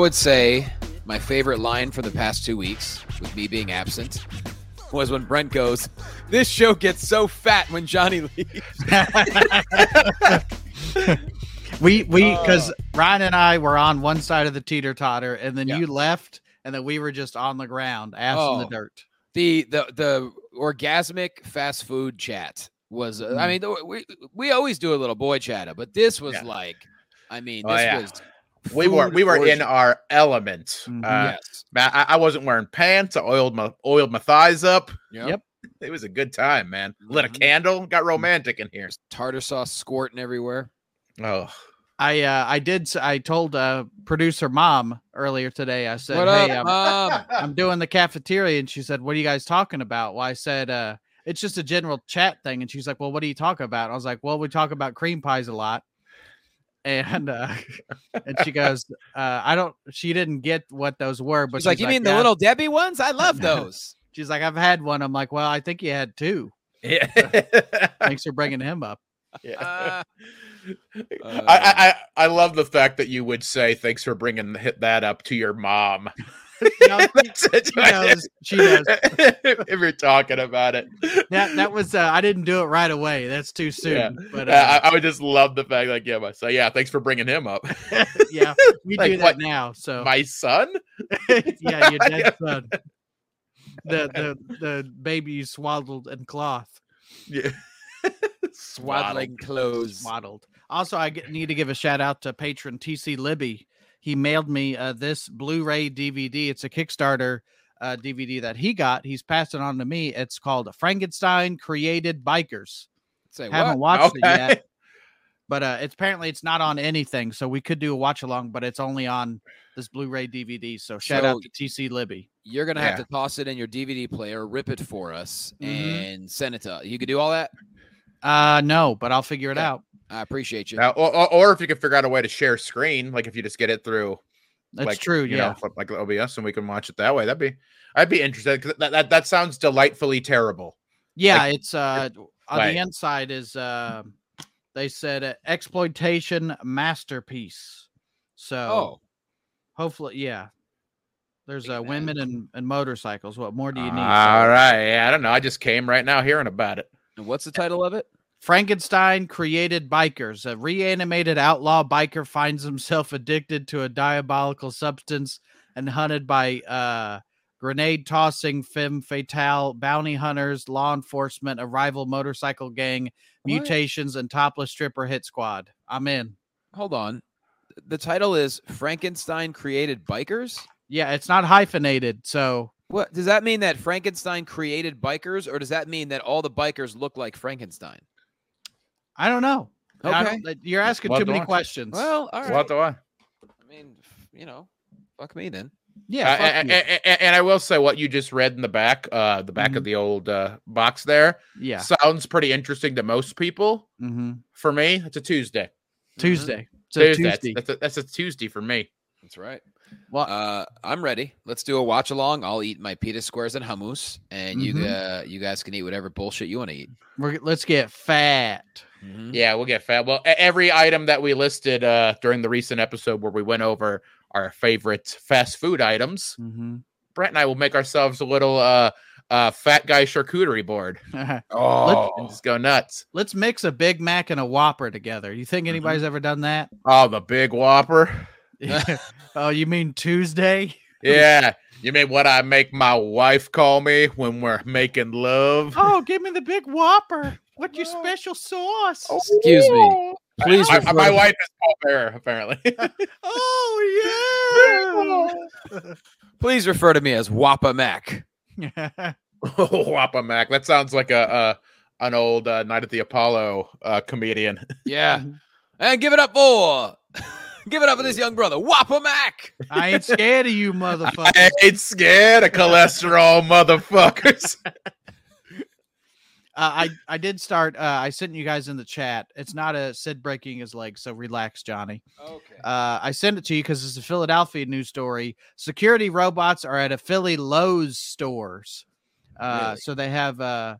Would say my favorite line from the past two weeks, with me being absent, was when Brent goes, "This show gets so fat when Johnny leaves." we we because Ryan and I were on one side of the teeter totter, and then Yeah. you left, and then we were just on the ground, ass in the Oh. dirt. the the the orgasmic fast food chat was. Uh, I mean, th- we we always do a little boy chatter, but this was Yeah. like, I mean, Oh, this yeah. was. We were we were in our element. Mhm. Uh, yes. I, I wasn't wearing pants. I oiled my oiled my thighs up. Yep. It was a good time, man. Lit a Mhm. candle. Got romantic in here. Tartar sauce squirting everywhere. Oh, I uh, I did s- I told uh, producer mom earlier today. I said, what "Hey, up, I'm, Mom? I'm doing the cafeteria," and she said, "What are you guys talking about?" Well, I said, uh, "It's just a general chat thing," and she's like, "Well, what do you talk about?" I was like, "Well, we talk about cream pies a lot." And uh, and she goes, uh, "I don't." She didn't get what those were, but She's like, she's you mean the little Debbie ones? I love those. She's like, "I've had one." I'm like, "Well, I think you had two. yeah. Thanks for bringing him up." yeah. Uh, I, I I I love the fact that you would say thanks for bringing that up to your mom. No, she, she knows. She knows. if you're talking about it, That that was. Uh, I didn't do it right away. That's too soon. Yeah. But Uh, uh, I, I would just love the fact, like, yeah, my son. Yeah, thanks for bringing him up. yeah, we Like do that what? now. So my son. yeah, your dead son. The the the baby you swaddled in cloth. Yeah. Swaddling clothes. Swaddled. Also, I get, need to give a shout out to patron TC Libby. He mailed me uh, this Blu-ray DVD. It's a Kickstarter uh, DVD that he got. He's passed it on to me. It's called Frankenstein Created Bikers. Say Haven't what? watched it yet, but uh, it's apparently it's not on anything. So we could do a watch along, but it's only on this Blu-ray DVD. So shout out to TC Libby. You're gonna have Yeah. to toss it in your DVD player, rip it for us, Mhm. and send it to. You could do all that. Uh, no, but I'll figure it Okay. out. I appreciate you. Now, or, or, or if you could figure out a way to share screen, like if you just get it through, That's like, true. you Yeah. know, like OBS, and we can watch it that way. That'd be, I'd be interested because that, that that sounds delightfully terrible. Yeah, it's uh on Right. the inside is uh they said uh, exploitation masterpiece. So oh, hopefully, yeah. There's Big uh, women and, and motorcycles. What more do you need? All right, yeah, I don't know. I just came right now hearing about it. and what's the title of it? Frankenstein created bikers. A reanimated outlaw biker finds himself addicted to a diabolical substance and hunted by uh, grenade tossing femme fatale bounty hunters, law enforcement, a rival motorcycle gang, What? mutations, and topless stripper hit squad. I'm in. Hold on. The title is Frankenstein created bikers. Yeah, it's not hyphenated, so What does that mean? That Frankenstein created bikers, or does that mean that all the bikers look like Frankenstein? I don't know. I Okay. don't- you're asking We'll too many watch it. questions. Well, all right. What do I? I mean, you know, fuck me then. yeah, Uh, and, and- and I will say what you just read in the back, uh, the back of the old uh, box there, yeah. sounds pretty interesting to most people. hmm For me, it's a Tuesday. Tuesday. It's a Tuesday. Tuesday. That's, that's a, that's a Tuesday for me. That's right. Well, Uh, I'm ready. Let's do a watch along. I'll eat my pita squares and hummus, and you Mhm. uh, you guys can eat whatever bullshit you want to eat. we're, let's get fat. Mhm. Yeah, we'll get fat. Well, every item that we listed uh, during the recent episode where we went over our favorite fast food items, hmm Brent and I will make ourselves a little uh, uh, fat guy charcuterie board Oh, and just go nuts. Let's mix a Big Mac and a Whopper together. You think anybody's ever done that? Oh, the big whopper. oh, you mean Tuesday? Yeah. You mean what I make my wife call me when we're making love? Oh, give me the big Whopper. What your special sauce? Excuse me. Please I- I- my wife is Paul Bearer, apparently. Oh yeah. Please refer to me as Wappa Mac. yeah. Wappa Mac. That sounds like a, a an old uh, Night at the Apollo uh, comedian. Yeah. And give it up for give it up for this young brother, Wappa Mac. I ain't scared of you, motherfucker. I ain't scared of cholesterol, motherfuckers. Uh, I I did start. Uh, I sent you guys in the chat. It's not a Sid breaking his leg, so relax, Johnny. Okay. Uh, I sent it to you because it's a Philadelphia news story. Security robots are at a Philly Lowe's stores. Uh, Really? So they have uh,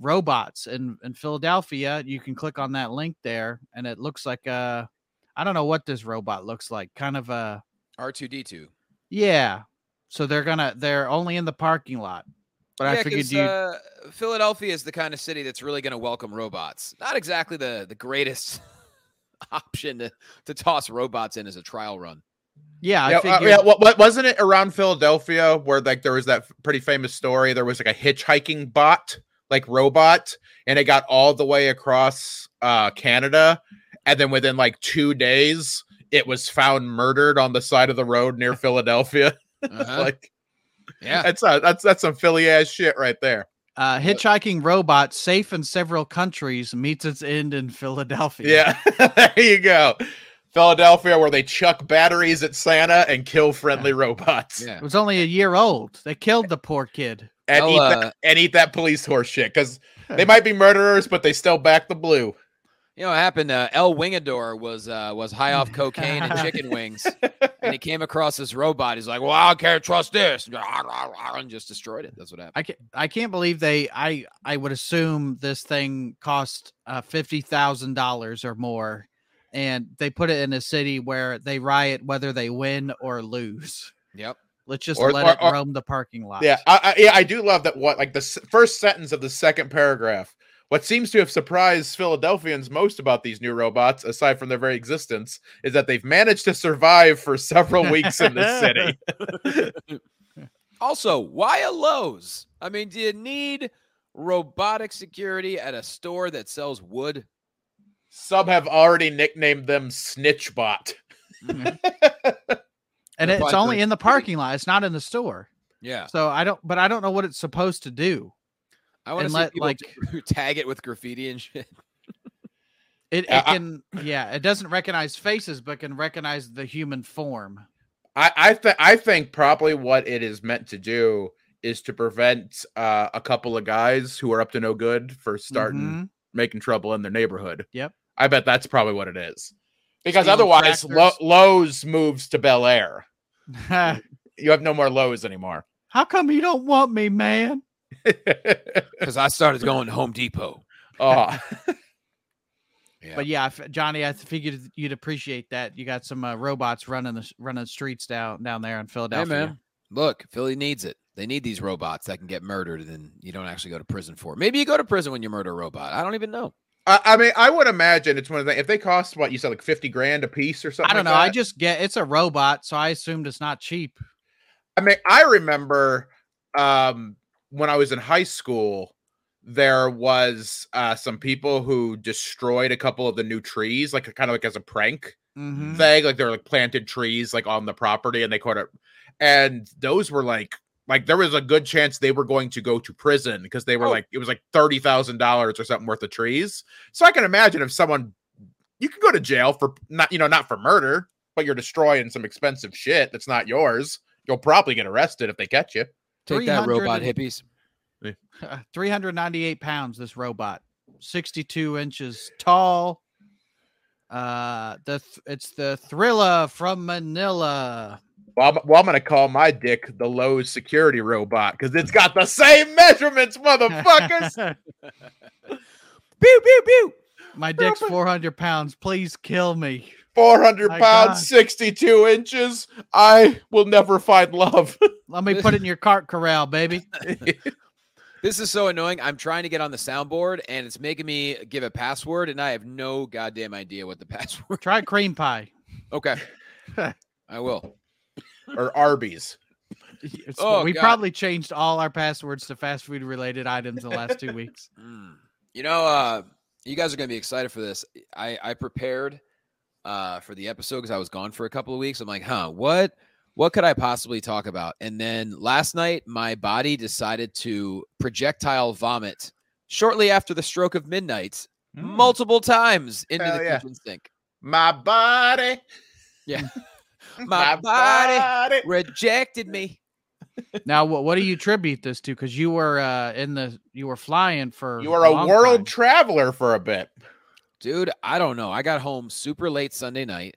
robots in, in Philadelphia. You can click on that link there, and it looks like uh, I don't know what this robot looks like. Kind of a R2D2. yeah. So they're gonna they're only in the parking lot. But I Yeah, figured 'cause, you uh, Philadelphia is the kind of city that's really going to welcome robots. Not exactly the the greatest option to, to toss robots in as a trial run. yeah, I yeah, uh, yeah. What, what wasn't it around Philadelphia where like there was that pretty famous story? There was like a hitchhiking bot, like robot, and it got all the way across uh, Canada, and then within like two days, it was found murdered on the side of the road near Philadelphia. Uh-huh. like yeah. that's uh, that's that's some Philly ass shit right there. uh, hitchhiking robot safe in several countries meets its end in Philadelphia. Yeah, there you go. Philadelphia, where they chuck batteries at Santa and kill friendly robots. Yeah. It was only a year old. They killed the poor kid. and Well, eat uh, that and eat that police horse shit because they might be murderers, but they still back the blue. You know what happened? Uh, El Wingador was uh, was high off cocaine and chicken wings, and he came across this robot. He's like, "Well, I can't trust this," and just destroyed it. That's what happened. I can't, I can't believe they I I would assume this thing cost uh, fifty thousand dollars or more, and they put it in a city where they riot whether they win or lose. Yep. Let's just Or- let or- it or- roam the parking lot. Yeah, I, I, yeah, I do love that. What like the s- first sentence of the second paragraph. What seems to have surprised Philadelphians most about these new robots, aside from their very existence, is that they've managed to survive for several weeks in the city. Also, why a Lowe's? I mean, do you need robotic security at a store that sells wood? Some have already nicknamed them Snitchbot. and They're it's only in the parking lot. It's not in the store. Yeah. So I don't, but I don't know what it's supposed to do. I want to let, people like- t- tag it with graffiti and shit. It, Uh, it I- can, yeah, it doesn't recognize faces, but can recognize the human form. I I, th- I think probably what it is meant to do is to prevent uh, a couple of guys who are up to no good for starting Mhm. making trouble in their neighborhood. Yep. I bet that's probably what it is. Because Stealing otherwise, Lo- Lowe's moves to Bel Air. You have no more Lowe's anymore. How come you don't want me, man? Because I started going to Home Depot. oh, Yeah. But yeah, Johnny, I figured you'd appreciate that. You got some uh, robots running the s- running streets down down there in hey, Philadelphia. man. Look, Philly needs it. They need these robots that can get murdered and then you don't actually go to prison for. it. Maybe you go to prison when you murder a robot. I don't even know. I, I mean, I would imagine it's one of the if they cost what you said like fifty grand a piece or something. I don't like know. I just get it's a robot, so I assumed it's not cheap. I mean, I remember um, when I was in high school, there was uh, some people who destroyed a couple of the new trees, like kind of like as a prank Mhm. thing. Like they were like planted trees like on the property, and they caught it. And those were like, like there was a good chance they were going to go to prison because they were Oh. like, it was like thirty thousand dollars or something worth of trees. So I can imagine if someone, you can go to jail for not, you know, not for murder, but you're destroying some expensive shit that's not yours. You'll probably get arrested if they catch you. Take that, robot hippies. 398 pounds. This robot, 62 inches tall. Uh, the th- it's the Thriller from Manila. Well, I'm, well, I'm gonna call my dick the Lowe's security robot because it's got the same measurements, motherfuckers. Pew pew pew. My dick's 400 pounds. Please kill me. 400 My pounds, God. 62 inches. I will never find love. Let me put it in your cart corral, baby. This is so annoying. I'm trying to get on the soundboard and it's making me give a password and I have no goddamn idea what the password. Try cream pie. Okay. I will. or Arby's. It's- Oh, we God. probably changed all our passwords to fast food related items in the last two weeks. Mm. You know, uh, you guys are gonna be excited for this. I I prepared uh for the episode because I was gone for a couple of weeks. I'm like, huh, what what could I possibly talk about? And then last night, my body decided to projectile vomit shortly after the stroke of midnight, multiple times into Hell the yeah. kitchen sink. My body. Yeah. My body rejected me. Now, what what do you attribute this to? Because you were uh, in the you were flying for You were a long world time. traveler for a bit. Dude, I don't know. I got home super late Sunday night.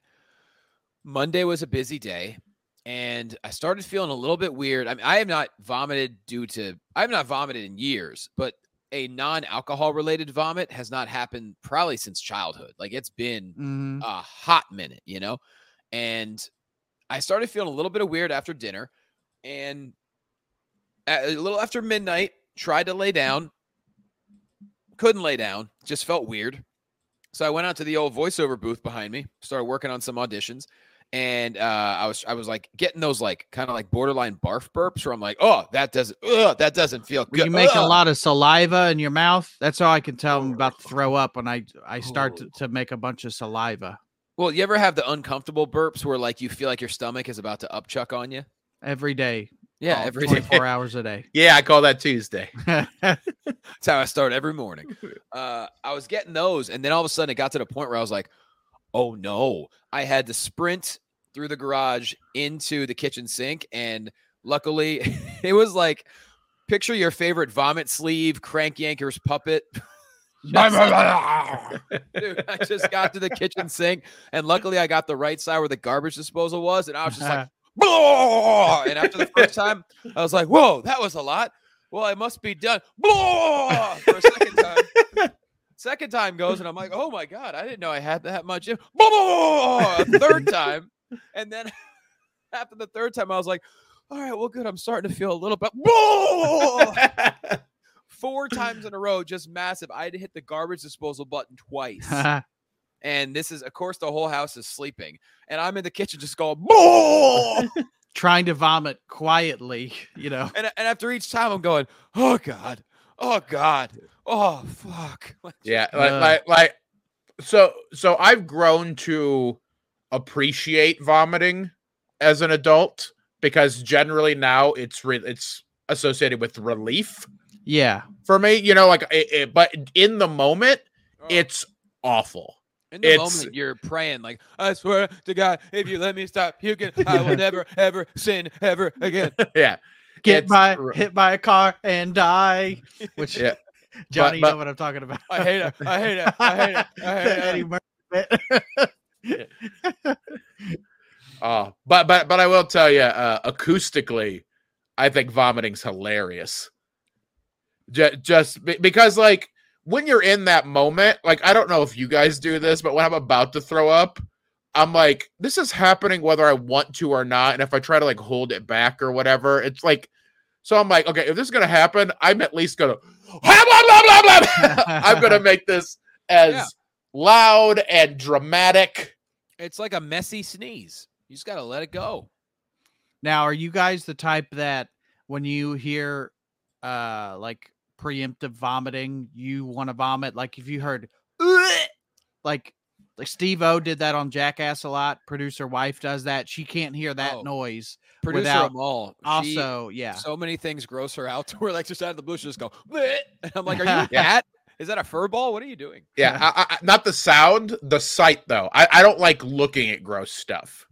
Monday was a busy day, and I started feeling a little bit weird. I mean, I have not vomited due to I have not vomited in years, but a non-alcohol related vomit has not happened probably since childhood. Like it's been Mhm. a hot minute, you know? And I started feeling a little bit of weird after dinner. And a little after midnight, tried to lay down, couldn't lay down, just felt weird. So I went out to the old voiceover booth behind me, started working on some auditions. And uh, I was I was like getting those like kind of like borderline barf burps where I'm like, oh, that doesn't ugh, that doesn't feel good. you making a lot of saliva in your mouth? That's how I can tell I'm about to throw up when I I start to, to make a bunch of saliva Well, you ever have the uncomfortable burps where like you feel like your stomach is about to upchuck on you? every day. Yeah, all every day. 24 hours a day. Yeah, I call that Tuesday. That's how I start every morning. Uh, I was getting those, and then all of a sudden it got to the point where I was like, "Oh no!" I had to sprint through the garage into the kitchen sink, and luckily, it was like, picture your favorite vomit sleeve, Crank Yankers puppet. Dude, I just got to the kitchen sink, and luckily I got the right side where the garbage disposal was, and I was just like! And after the first time, I was like, "Whoa, that was a lot." Well, I must be done. For a second time, second time goes, and I'm like, "Oh my god, I didn't know I had that much." in-" Blah! A third time, and then after the third time, I was like, "All right, well, good. I'm starting to feel a little bit." Four times in a row, just massive. I had to hit the garbage disposal button twice and this is of course the whole house is sleeping and i'm in the kitchen just going "Blah!" Trying to vomit quietly, you know. and, and after each time i'm going oh god oh god oh fuck Like, yeah, Uh. like, like like so so I've grown to appreciate vomiting as an adult because generally now it's re- it's associated with relief Yeah. for me, you know, like it, it- but in the moment oh. it's awful. In the it's- moment you're praying like i swear to god if you let me stop puking i will never ever sin ever again yeah. Get by r- hit by a car and die. Which Yeah. Johnny, you but- know what I'm talking about. i hate it i hate it i hate it i hate it Eddie Murphy bit. Uh, but but but I will tell you, uh, acoustically, I think vomiting's hilarious. Just, just be- because like when you're in that moment, like I don't know if you guys do this, but when I'm about to throw up, I'm like, this is happening whether I want to or not. And if I try to like hold it back or whatever, it's like, so I'm like, okay, if this is gonna happen, I'm at least gonna, blah, blah, blah, blah, blah. I'm gonna make this as Yeah. loud and dramatic. it's like a messy sneeze you just gotta let it go Now, are you guys the type that when you hear uh like preemptive vomiting, you want to vomit? Like if you heard "Ugh," like like Steve O did that on Jackass a lot. Producer wife does that. She can't hear that Oh, noise. producer Without- Amal, she- Also, yeah. so many things gross her out to where like just out of the blue she just go "Bleh." and i'm like are you a cat is that a fur ball what are you doing Yeah, I, I, not the sound, the sight though. I, I don't like looking at gross stuff.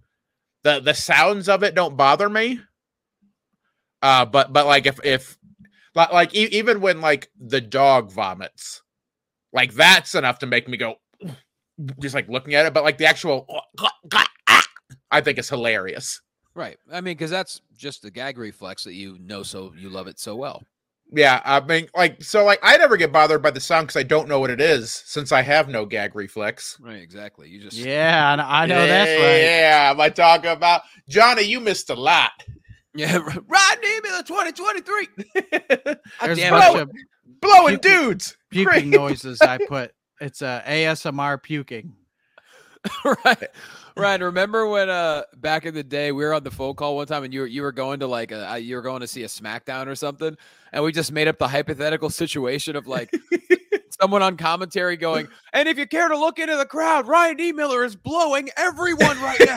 the The sounds of it don't bother me. Uh, but but like if if like, like e- even when like the dog vomits, like that's enough to make me go, just like looking at it. But like the actual, I think it's hilarious. right i mean because that's just the gag reflex that you know so you love it so well Yeah, I mean, like so, like I never get bothered by the sound because I don't know what it is since I have no gag reflex. right exactly you just Yeah, I know, I know that's right. Yeah, am I talking about Johnny? You missed a lot. Yeah rodney miller 2023 There's a damn bunch of Blowing Puking- dudes. puking Great. noises I put. It's uh, ASMR puking. right Ryan, remember when uh back in the day we were on the phone call one time and you were you were going to like a, uh, you were going to see a SmackDown or something and we just made up the hypothetical situation of like someone on commentary going, and if you care to look into the crowd, Ryan E. Miller is blowing everyone right now.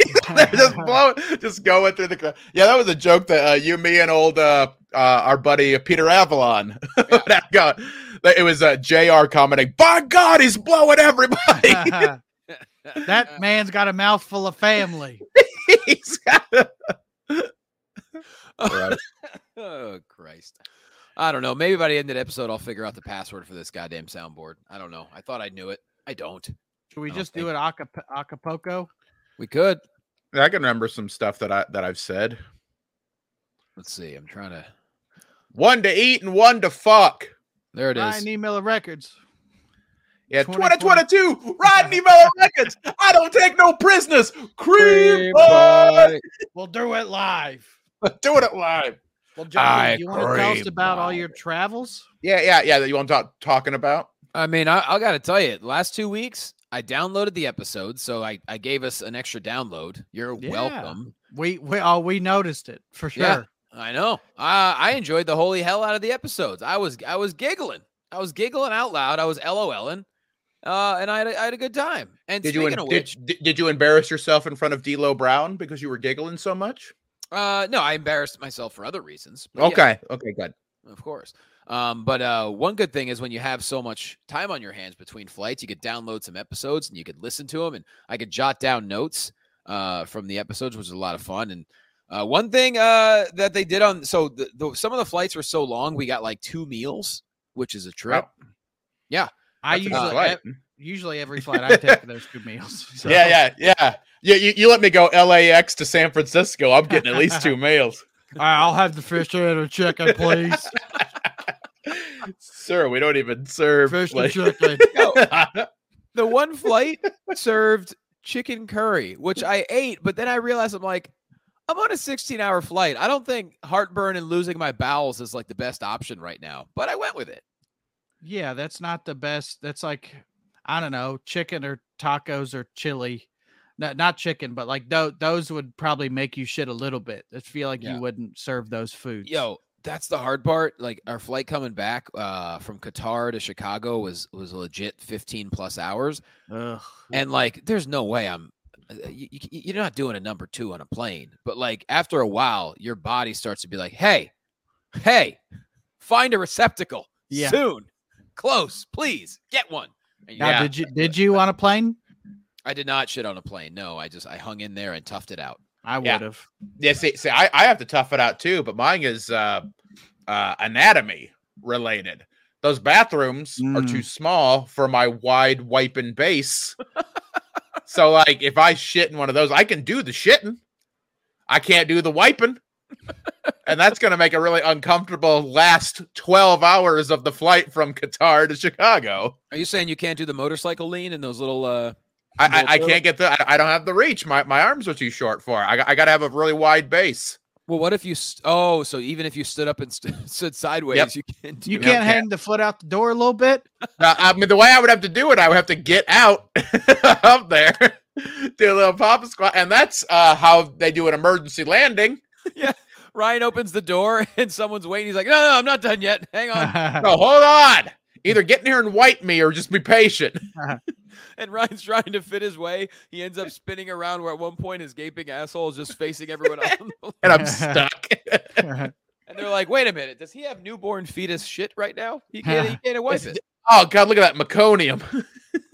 They're just blowing, just going through the crowd. Yeah, that was a joke that uh, you, me, and old uh, uh, our buddy Peter Avalon. Yeah. got, it was uh, Jr. commenting, "By God, he's blowing everybody." that man's got a mouthful of family. he's got. A... oh Christ. I don't know. Maybe by the end of the episode, I'll figure out the password for this goddamn soundboard. I don't know. I thought I knew it. I don't. Should we just do it Acap- Acapulco? We could. I can remember some stuff that I that I've said. Let's see. I'm trying to. One to eat and one to fuck. There it is. Ryan E. Miller Records. Yeah, 2022, Rodney Miller Records. I don't take no prisoners. Cream, Cream We'll do it live. Doing it live. Well, John, you want to tell us about all your travels? Yeah, yeah, yeah. That you want to talk talking about? I mean, I, I got to tell you, last two weeks I downloaded the episode, so I, I gave us an extra download. You're yeah. welcome. We we oh we noticed it for sure. Yeah, I know. Uh, I enjoyed the holy hell out of the episodes. I was I was giggling. I was giggling out loud. I was LOLing. Uh, and I had, a, I had a good time. And did you which, did, did you embarrass yourself in front of D'Lo Brown because you were giggling so much? Uh, no, I embarrassed myself for other reasons. Okay, yeah, okay, good. Of course. Um, but uh, one good thing is when you have so much time on your hands between flights, you could download some episodes and you could listen to them, and I could jot down notes uh, from the episodes, which was a lot of fun. And uh, one thing uh, that they did on so the, the, some of the flights were so long, we got like two meals, which is a trip. Wow. Yeah, I usually usually every flight I take those two meals. So. Yeah, yeah, yeah. Yeah, you, you let me go LAX to San Francisco. I'm getting at least two meals. All right, I'll have the fish and a chicken, please. Sir, we don't even serve fish like... and chicken. the one flight served chicken curry, which I ate, but then I realized I'm like, I'm on a 16 hour flight. I don't think heartburn and losing my bowels is like the best option right now, but I went with it. Yeah, that's not the best. That's like, I don't know, chicken or tacos or chili not not chicken, but like th- those would probably make you shit a little bit. I feel like yeah. you wouldn't serve those foods. Yo, that's the hard part. Like our flight coming back uh, from Qatar to Chicago was was legit 15 plus hours, Ugh. and like there's no way I'm. Uh, you, you're not doing a number two on a plane, but like after a while, your body starts to be like, "Hey, hey, find a receptacle yeah. soon, close, please get one." Now, yeah. did you did you on a plane? I did not shit on a plane. No, I just I hung in there and toughed it out. I would have. Yeah, see, see I, I have to tough it out too, but mine is uh, uh, anatomy related. Those bathrooms mm. are too mm. small for my wide wiping base. so, like, if I shit in one of those, I can do the shitting. I can't do the wiping. and that's going to make a really uncomfortable last 12 hours of the flight from Qatar to Chicago. Are you saying you can't do the motorcycle lean in those little uh I, I, I, can't get the. I, I, don't have the reach. My my arms are too short for. I, I got to have a really wide base. Well, what if you? St- oh, so even if you stood up and st- stood sideways, yep. you can't. You can't hang the foot out the door a little bit. Uh, I mean, the way I would have to do it, I would have to get out up there, do a little pop squat, and that's uh, how they do an emergency landing. yeah. Ryan opens the door and someone's waiting. He's like, "No, no, I'm not done yet. Hang on. no, hold on. Either get in here and wipe me, or just be patient." and Ryan's trying to fit his way. He ends up spinning around where at one point his gaping asshole is just facing everyone else. and I'm stuck. and they're like, wait a minute, does he have newborn fetus shit right now? He can't, he can't wipe it. Oh god, look at that meconium.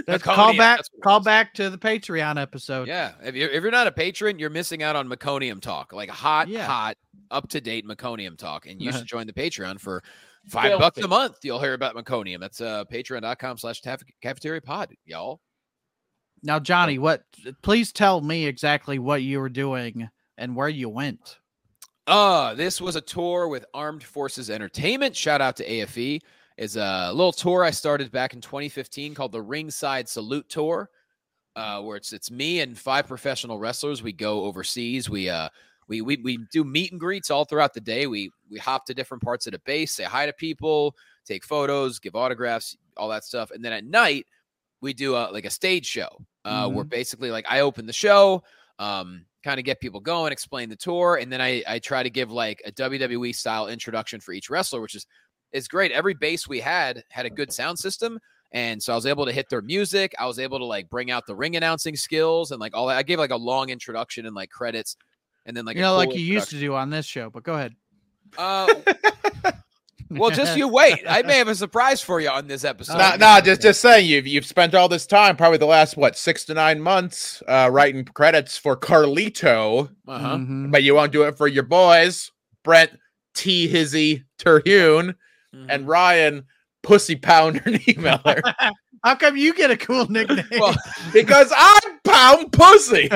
That's call back call back to the Patreon episode. Yeah. If you're, if you're not a patron, you're missing out on meconium talk. Like hot, yeah. hot, up to date meconium talk. And you uh-huh. should join the Patreon for five Filthy. bucks a month. You'll hear about meconium. That's uh patreon.com slash cafeteria pod, y'all. Now, Johnny, what? Please tell me exactly what you were doing and where you went. Uh, this was a tour with Armed Forces Entertainment. Shout out to AFE. Is a little tour I started back in 2015 called the Ringside Salute Tour, uh, where it's it's me and five professional wrestlers. We go overseas. We uh we we we do meet and greets all throughout the day. We we hop to different parts of the base, say hi to people, take photos, give autographs, all that stuff, and then at night we do a like a stage show uh, mm-hmm. where basically like I open the show, um, kind of get people going, explain the tour, and then I I try to give like a WWE style introduction for each wrestler, which is is great. Every base we had had a good sound system, And so I was able to hit their music. I was able to like bring out the ring announcing skills and like all that. I gave like a long introduction and like credits, and then like you know, like cool you used to do on this show. But go ahead. Uh, well, just you wait. I may have a surprise for you on this episode. Nah, nah, just just saying you've you've spent all this time, probably the last what six to nine months, uh, writing credits for Carlito, Uh-huh. Mhm. but you won't do it for your boys, Brent T Hizzy Terhune Mhm. and Ryan Pussy Pounder Miller. How come you get a cool nickname? Well, because I pound pussy.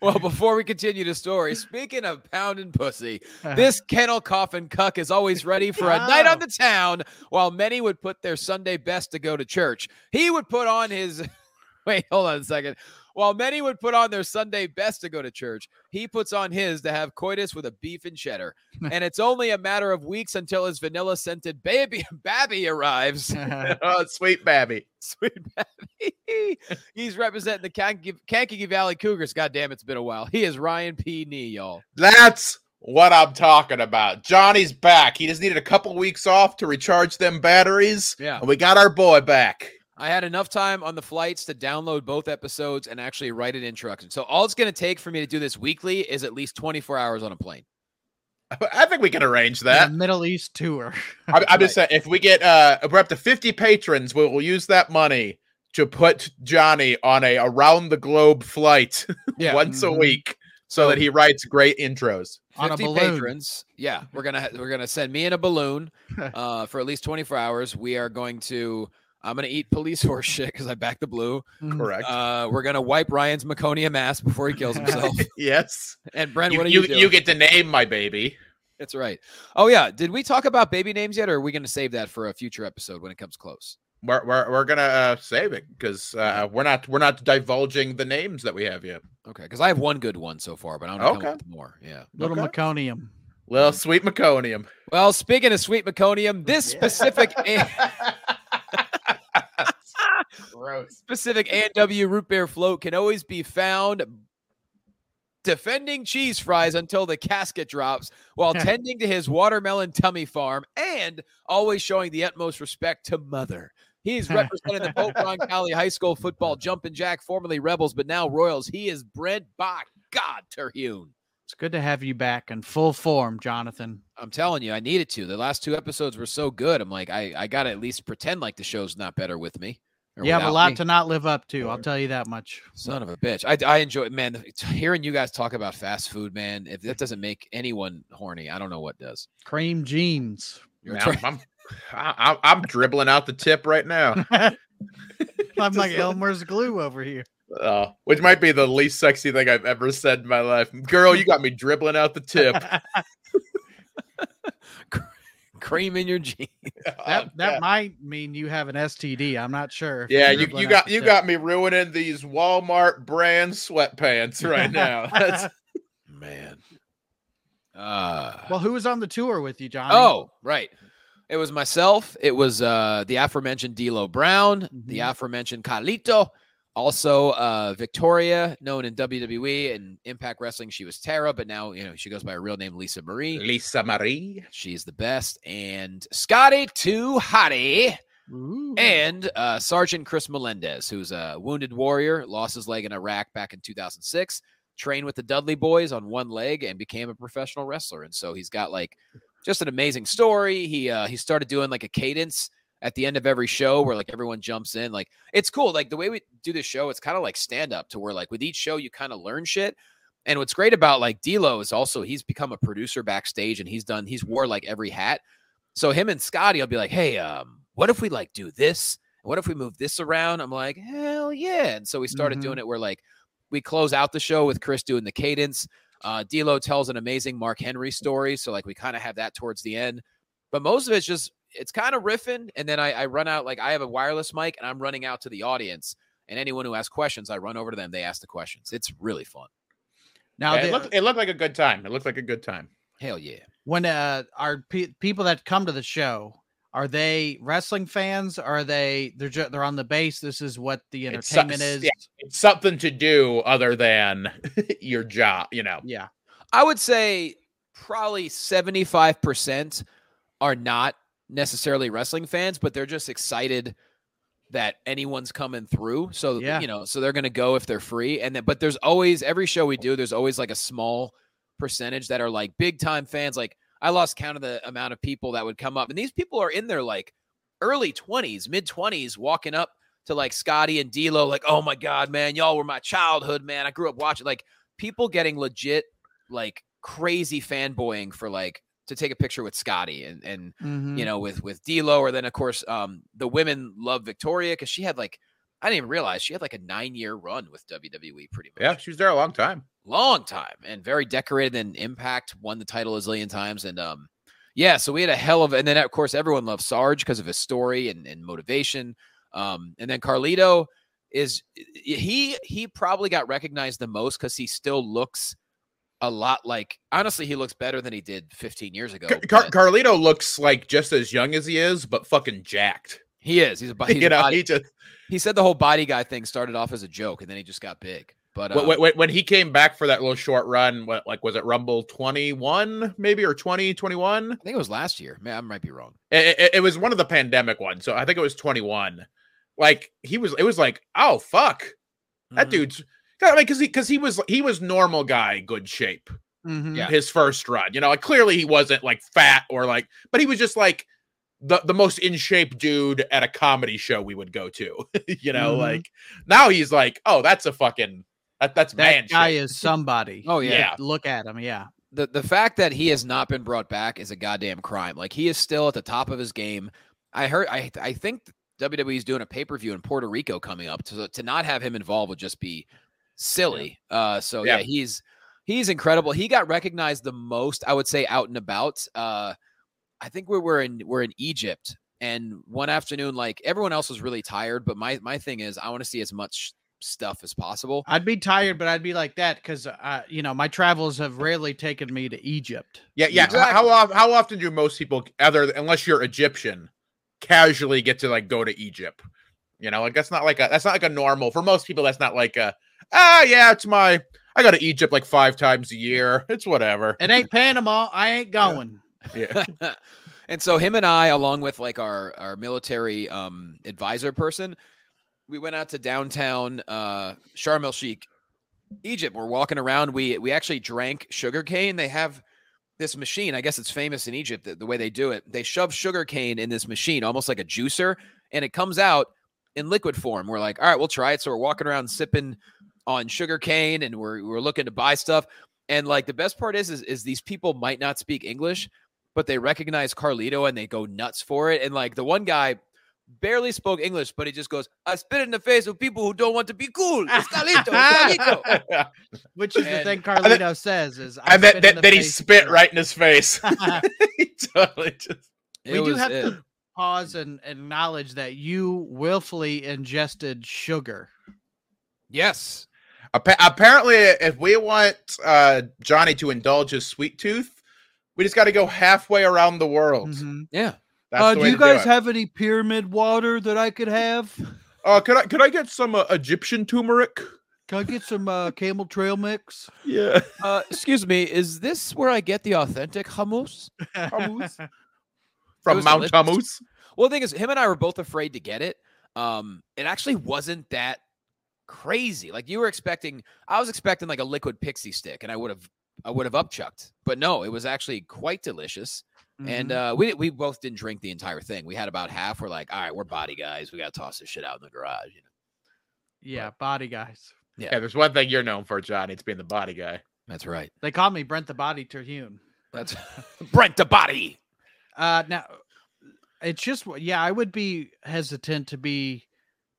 Well, before we continue the story, speaking of pounding pussy, uh-huh. this kennel coffin cuck is always ready for a night on oh. the town while many would put their sunday best to go to church. He would put on his wait hold on a second while many would put on their sunday best to go to church he puts on his to have coitus with a beef and cheddar and it's only a matter of weeks until his vanilla scented baby babby arrives oh, sweet babby. sweet babby he's representing the kankakee, kankakee valley cougars god damn it's been a while he is ryan p knee y'all That's what I'm talking about. Johnny's back. He just needed a couple weeks off to recharge them batteries. Yeah. And we got our boy back. I had enough time on the flights to download both episodes and actually write an introduction. So all it's going to take for me to do this weekly is at least 24 hours on a plane. I think we can arrange that. The Middle East tour. I, I'm just saying, if we get uh, if we're up to 50 patrons, we will use that money to put Johnny on a around the globe flight Yeah. once Mhm. a week, so that he writes great intros. on a 50 patrons. Yeah, we're gonna ha- we're gonna send me in a balloon uh, for at least 24 hours. We are going to. I'm gonna eat police horse shit because I back the blue. Mhm. Correct. Uh, we're gonna wipe Ryan's meconium ass before he kills himself. yes. and Brent, You, what are you, you, doing? you get to name my baby. That's right. Oh yeah, did we talk about baby names yet, or are we gonna save that for a future episode when it comes close? We're we're, we're gonna uh, save it because uh, we're not we're not divulging the names that we have yet. Okay, because I have one good one so far, but I don't know Okay. with more. Yeah. Little Okay. meconium. Little sweet meconium. Well, speaking of sweet meconium, this specific Gross. specific A&W root beer float can always be found defending cheese fries until the casket drops while tending to his watermelon tummy farm and always showing the utmost respect to mother. He's representing the Polk Roncalli High School football jumping jack, formerly Rebels, but now Royals. He is Brent by God, Terhune. It's good to have you back in full form, Jonathan. I'm telling you, I needed to. The last two episodes were so good. I'm like, I, I got to at least pretend like the show's not better with me. Or You have a lot me. to not live up to. I'll tell you that much. Son of a bitch. I, I enjoy it, man. Hearing you guys talk about fast food, man, if that doesn't make anyone horny, I don't know what does. Cream jeans. Man, I'm, I'm, I- I'm dribbling out the tip right now, I'm like Elmer's glue over here. uh, which might be the least sexy thing I've ever said in my life. Girl, you got me dribbling out the tip. cream in your jeans. That that might mean you have an STD. I'm not sure. yeah, you're you, dribbling you out got you tip. got me ruining these Walmart brand sweatpants right now. That's Man. Uh, Well, who was on the tour with you, Johnny? oh, right. It was myself. It was uh, the aforementioned D'Lo Brown, the Mhm. aforementioned Carlito, also uh, Victoria, known in WWE and Impact Wrestling. She was Tara, but now you know she goes by her real name, Lisa Marie. Lisa Marie. She's the best. And Scotty Too Hottie Ooh. and uh, Sergeant Chris Melendez, who's a wounded warrior, lost his leg in Iraq back in 2006, trained with the Dudley Boys on one leg, and became a professional wrestler. And so he's got like just an amazing story. He uh, he started doing like a cadence at the end of every show where like everyone jumps in. Like it's cool. Like the way we do this show, it's kind of like stand up to where like with each show you kind of learn shit. And what's great about like D'Lo is also he's become a producer backstage and he's done he's wore like every hat. So him and Scotty will be like, hey, um, what if we like do this? What if we move this around? I'm like, hell yeah. And so we started Mhm. doing it where like we close out the show with Chris doing the cadence. Uh, D'Lo tells an amazing Mark Henry story. So like we kind of have that towards the end. But most of it's just it's kind of riffing. And then I, I run out like I have a wireless mic and I'm running out to the audience. And anyone who has questions, I run over to them. They ask the questions. It's really fun. now Yeah, the- it, looked, it looked like a good time. It looked like a good time. Hell yeah. when uh are pe- people that come to the show are they wrestling fans or are they they're ju- they're on the base this is what the It's so- entertainment is yeah. It's something to do other than your job, you know. yeah I would say probably 75% are not necessarily wrestling fans, but they're just excited that anyone's coming through. So Yeah. you know, so they're gonna go if they're free. And then but there's always every show we do, there's always like a small percentage that are like big time fans. Like I lost count of the amount of people that would come up. And these people are in their like early 20s, mid 20s, walking up to like Scotty and D'Lo, like, oh my God, man, y'all were my childhood, man. I grew up watching like people getting legit like crazy fanboying for like to take a picture with Scotty and and Mhm. you know with with D'Lo, or then of course um the women love Victoria because she had like I didn't even realize she had like a nine year run with WWE pretty much Yeah, she was there a long time. long time and very decorated and impact won the title a zillion times and um yeah so we had a hell of and then of course everyone loves sarge because of his story and, and motivation um and then carlito is he he probably got recognized the most because he still looks a lot like honestly he looks better than he did 15 years ago Car- Carlito looks like just as young as he is, but fucking jacked. he is he's a, he's you a know, body, he just he said the whole body guy thing started off as a joke and then he just got big but um, when, when, when he came back for that little short run, what like was it Rumble 21 maybe or 20 21? i think it was last year man i might be wrong It, it, it was one of the pandemic ones, so I think it was 21. Like he was, it was like, oh fuck, that Mhm. dude's. I mean, because he because he was he was normal guy, good shape. Mhm. Yeah. His first run, you know, like clearly he wasn't like fat or like, but he was just like the the most in shape dude at a comedy show we would go to. you know, Mhm. like now he's like, oh, that's a fucking that, that's That man guy shape. is somebody. Oh, yeah. Yeah. Look at him. Yeah. the the fact that he has not been brought back is a goddamn crime. Like he is still at the top of his game. I heard I I think WWE is doing a pay per view in Puerto Rico coming up. To to not have him involved would just be silly. Uh, so yeah. Yeah. he's he's incredible. He got recognized the most, I would say, out and about. Uh, I think we were in we're in Egypt, and one afternoon, like everyone else was really tired, but my my thing is I want to see as much stuff as possible. I'd be tired, but I'd be like that because, uh, you know, my travels have rarely taken me to Egypt. Yeah, yeah. Exactly. How often how often do most people, other unless you're Egyptian, casually get to like go to Egypt? You know, like that's not like a that's not like a normal for most people. That's not like a ah yeah, it's my I go to Egypt like five times a year. It's whatever. It ain't Panama. I ain't going. Yeah, and so him and I, along with like our our military um advisor person, we went out to downtown uh Sharm el Sheikh, Egypt. We're walking around. We we actually drank sugarcane. They have this machine. I guess it's famous in Egypt the, the way they do it. They shove sugarcane in this machine, almost like a juicer, and it comes out in liquid form. We're like, all right, we'll try it. So we're walking around sipping on sugarcane, and we're we're looking to buy stuff. And like the best part is, is, is these people might not speak English, but they recognize Carlito and they go nuts for it. And like the one guy barely spoke English, but he just goes, "I spit in the face of people who don't want to be cool." It's Carlito, it's Carlito. Which is the And- thing then- Carlito says is, I and then, spit in then, the then he spit people. right in his face. totally just we do was have it. to pause and acknowledge that you willfully ingested sugar. Yes. Appa- apparently, if we want uh, Johnny to indulge his sweet tooth, we just got to go halfway around the world. Mhm. Yeah. That's Uh, the do you to do guys have any pyramid water that I could have? Uh, could I could I get some uh, Egyptian turmeric? Can I get some uh, camel trail mix? Yeah. Uh, excuse me, is this where I get the authentic hummus? Hummus? From Mount delicious. Tammuz. Well, the thing is, him and I were both afraid to get it. Um, it actually wasn't that crazy. Like you were expecting, I was expecting like a liquid pixie stick, and I would have, I would have upchucked. But no, it was actually quite delicious. And Mhm. uh, we we both didn't drink the entire thing. We had about half. We're like, all right, we're body guys. We got to toss this shit out in the garage. You know? yeah, body guys. Yeah. there's one thing you're known for, Johnny. It's being the body guy. That's right. They call me Brent the Body Terhune. That's Brent the body. Uh, now, it's just yeah, I would be hesitant to be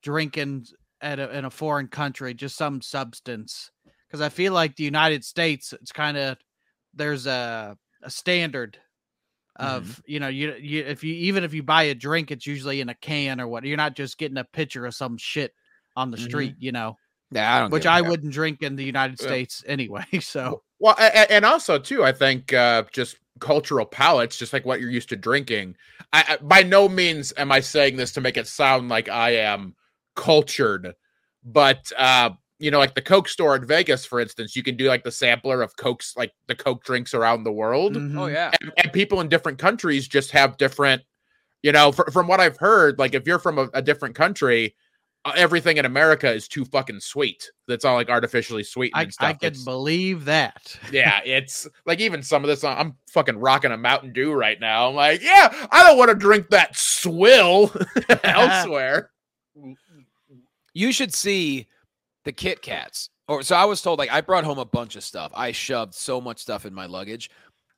drinking at a, in a foreign country, just some substance, because I feel like the United States, it's kind of there's a a standard of you know you you if you even if you buy a drink, it's usually in a can or what. You're not just getting a pitcher of some shit on the Mhm. street, you know, Yeah, I don't. which I wouldn't drink in the United Yeah. States anyway. So Well, and also too, I think uh, just cultural palates, just like what you're used to drinking. I, I by no means am I saying this to make it sound like I am cultured, but uh, you know, like the Coke store in Vegas, for instance, you can do like the sampler of Cokes, like the Coke drinks around the world. mhm. Oh yeah. and, and people in different countries just have different You know, fr- from what I've heard, like if you're from a, a different country, uh, everything in America is too fucking sweet. That's all like artificially sweet I, and stuff. I can It's- believe that. yeah, it's like even some of this. I'm fucking rocking a Mountain Dew right now. I'm like, yeah, I don't want to drink that swill elsewhere. You should see the Kit Kats. Or so I was told. Like I brought home a bunch of stuff. I shoved so much stuff in my luggage,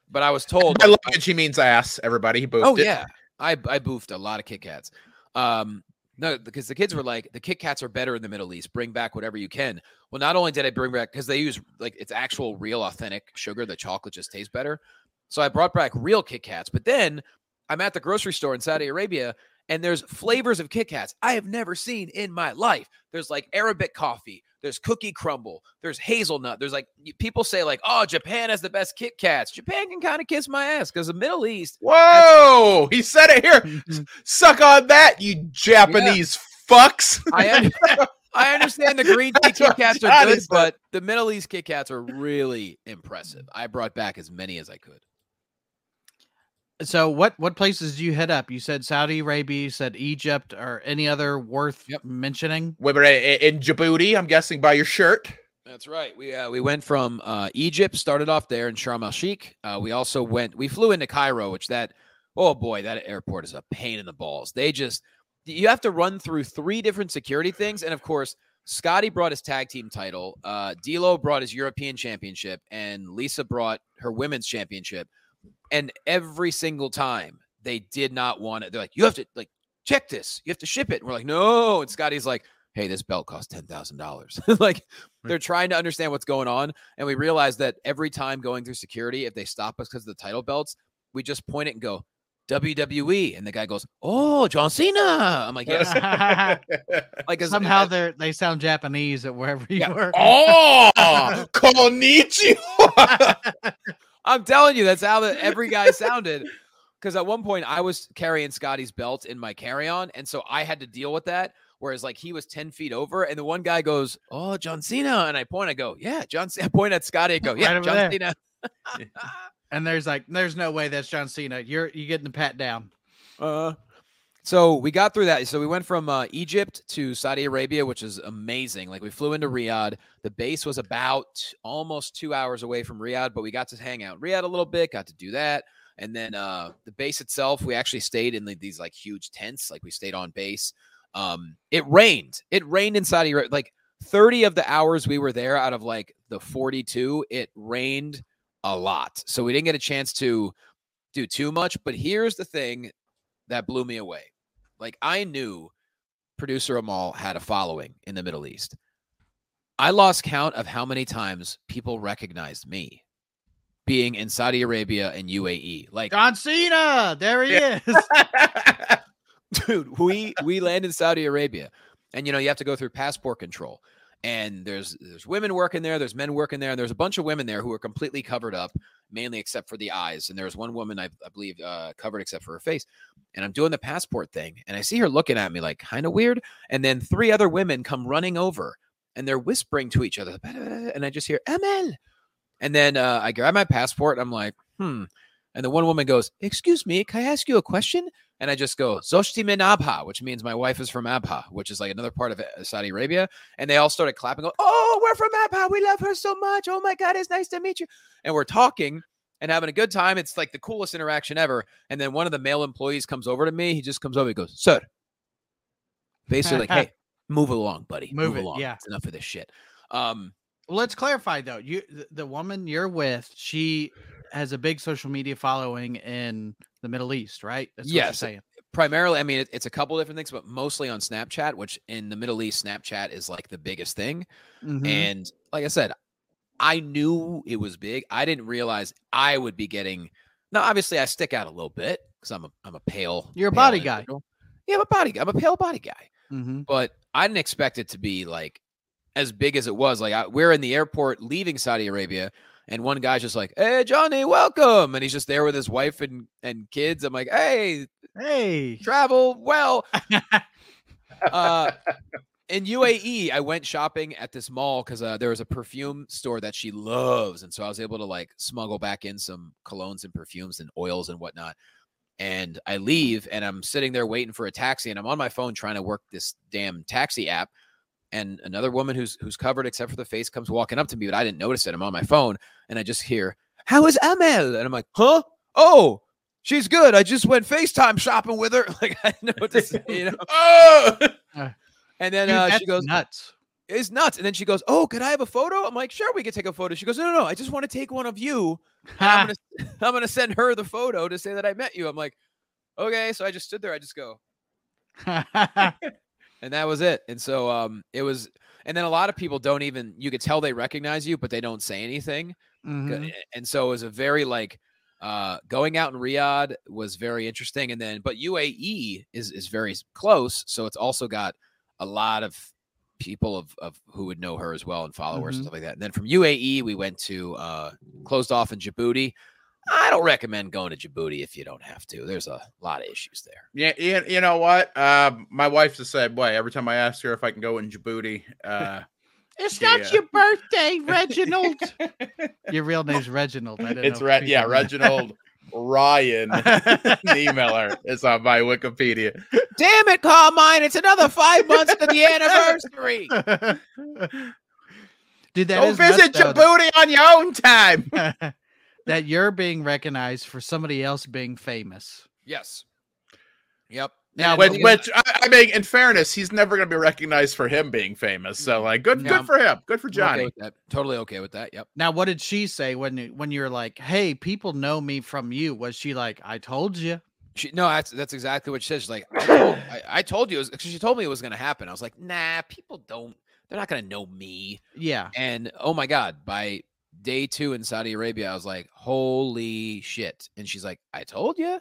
but I was told. By luggage, he means ass. Everybody, he boofed oh it. yeah, I I boofed a lot of Kit Kats. Um, no, because the kids were like, the Kit Kats are better in the Middle East. Bring back whatever you can. Well, not only did I bring back because they use like it's actual real authentic sugar. The chocolate just tastes better. So I brought back real Kit Kats. But then I'm at the grocery store in Saudi Arabia and there's flavors of Kit Kats I have never seen in my life. There's like Arabic coffee, there's cookie crumble, there's hazelnut. There's like people say like, "Oh, Japan has the best Kit Kats." Japan can kind of kiss my ass because the Middle East. Whoa, he said it here. Mm-hmm. Suck on that, you Japanese fucks. I un- I understand the green tea Kit Kats are good, but the Middle East Kit Kats are really impressive. I brought back as many as I could. So what what places do you head up? You said Saudi Arabia, you said Egypt, or any other worth Yep. mentioning? We were in Djibouti, I'm guessing by your shirt. That's right. We uh, we went from uh, Egypt, started off there in Sharm el Sheikh. Uh, we also went. We flew into Cairo, which that oh boy, that airport is a pain in the balls. They just you have to run through three different security things, and of course, Scotty brought his tag team title. Uh, D'Lo brought his European championship, and Lisa brought her women's championship. And every single time they did not want it. They're like, you have to like check this. You have to ship it. And we're like, no. And Scotty's like, hey, this belt costs ten thousand dollars. like they're trying to understand what's going on. And we realized that every time going through security, if they stop us because of the title belts, we just point it and go, WWE. And the guy goes, Oh, John Cena. I'm like, yes. Like 'cause- Somehow and- they they sound Japanese at wherever you Yeah. work. oh, konnichiwa. I'm telling you, that's how the, every guy sounded. Because at one point I was carrying Scotty's belt in my carry-on, and so I had to deal with that. Whereas like he was 10 feet over, and the one guy goes, Oh, John Cena. And I point, I go, Yeah, John Cena. I point at Scotty, I go, Yeah, Right John there. Cena. And there's like, there's no way that's John Cena. You're you getting the pat down. Uh, so we got through that. So we went from uh, Egypt to Saudi Arabia, which is amazing. Like we flew into Riyadh. The base was about almost two hours away from Riyadh, but we got to hang out in Riyadh a little bit. Got to do that, and then uh, the base itself, we actually stayed in these like huge tents. Like we stayed on base. Um, it rained. It rained in Saudi Arabia. Like thirty of the hours we were there, out of like the forty-two, it rained a lot. So we didn't get a chance to do too much. But here's the thing that blew me away. Like I knew producer Amal had a following in the Middle East. I lost count of how many times people recognized me being in Saudi Arabia and UAE. Like, John Cena, there he is. dude, we we land in Saudi Arabia, and you know you have to go through passport control. And there's there's women working there, there's men working there, and there's a bunch of women there who are completely covered up, mainly except for the eyes. And there's one woman I, I believe uh, covered except for her face. And I'm doing the passport thing, and I see her looking at me like kind of weird. And then three other women come running over, and they're whispering to each other, and I just hear Emel. And then uh, I grab my passport. I'm like, hmm. And the one woman goes, "Excuse me, can I ask you a question?" And I just go, Zoshti min Abha, which means my wife is from Abha, which is like another part of uh, Saudi Arabia. And they all started clapping, go, Oh, we're from Abha. We love her so much. Oh my God, it's nice to meet you. And we're talking and having a good time. It's like the coolest interaction ever. And then one of the male employees comes over to me. He just comes over, he goes, Sir. Basically, like, hey, move along, buddy. Move Move, it, along. yeah. It's enough of this shit. Um, Let's clarify though. You the, the woman you're with, she has a big social media following in the Middle East, right? That's what you're Yes. saying. primarily i mean it- it's a couple different things but mostly on snapchat which in the middle east snapchat is like the biggest thing Mhm. and like i said i knew it was big i didn't realize i would be getting now obviously i stick out a little bit because i'm a i'm a pale You're a pale body guy. yeah i'm a body guy i'm a pale body guy Mhm. but i didn't expect it to be like as big as it was like I, we're in the airport leaving saudi arabia and one guy's just like hey johnny welcome and he's just there with his wife and and kids i'm like hey Hey. travel well. uh, in UAE, I went shopping at this mall because uh, there was a perfume store that she loves, and so I was able to like smuggle back in some colognes and perfumes and oils and whatnot. And I leave and I'm sitting there waiting for a taxi and I'm on my phone trying to work this damn taxi app. And another woman who's who's covered except for the face comes walking up to me, but I didn't notice it. I'm on my phone and I just hear, How is Amel? And I'm like, Huh? Oh, she's good. I just went FaceTime shopping with her. Like I know what to say, you know. oh, And then Dude, uh, she goes, nuts. it's nuts. And then she goes, "Oh, could I have a photo?" I'm like, "Sure, we could take a photo." She goes, "No, no, no. I just want to take one of you. I'm gonna, I'm gonna send her the photo to say that I met you." I'm like, "Okay." So I just stood there. I just go, and that was it. And so, um, it was. And then a lot of people don't even. You could tell they recognize you, but they don't say anything. Mhm. And so it was a very like. Uh, going out in Riyadh was very interesting, and then but UAE is is very close, so it's also got a lot of people of, of who would know her as well and follow her and stuff like that. And then from UAE, we went to uh, closed off in Djibouti. I don't recommend going to Djibouti if you don't have to. There's a lot of issues there. yeah, you, you know what? Uh, my wife's the same way. Every time I ask her if I can go in Djibouti, uh, It's Yeah. not your birthday, Reginald. your real name's Reginald. I it's know Re- yeah, people- Reginald Ryan Niemiller. It's on my Wikipedia. Damn it, Carmine! It's another five months to the anniversary. Dude, that Go is nuts, visit though, Djibouti on your own time. That, you're being recognized for somebody else being famous. Yes. Yep. Now, Which, the thing is- which I, I mean, in fairness, he's never going to be recognized for him being famous. So, like, good, Yeah. good for him. Good for okay Johnny. that. Totally okay with that. Yep. Now, what did she say when you- when you're like, "Hey, people know me from you"? Was she like, "I told you"? She, no, that's that's exactly what she said. She's like, I told, I, I told you, because she told me it was going to happen. I was like, nah, people don't, they're not going to know me. Yeah. And oh my God, by day two in Saudi Arabia, I was like, holy shit. And she's like, I told you.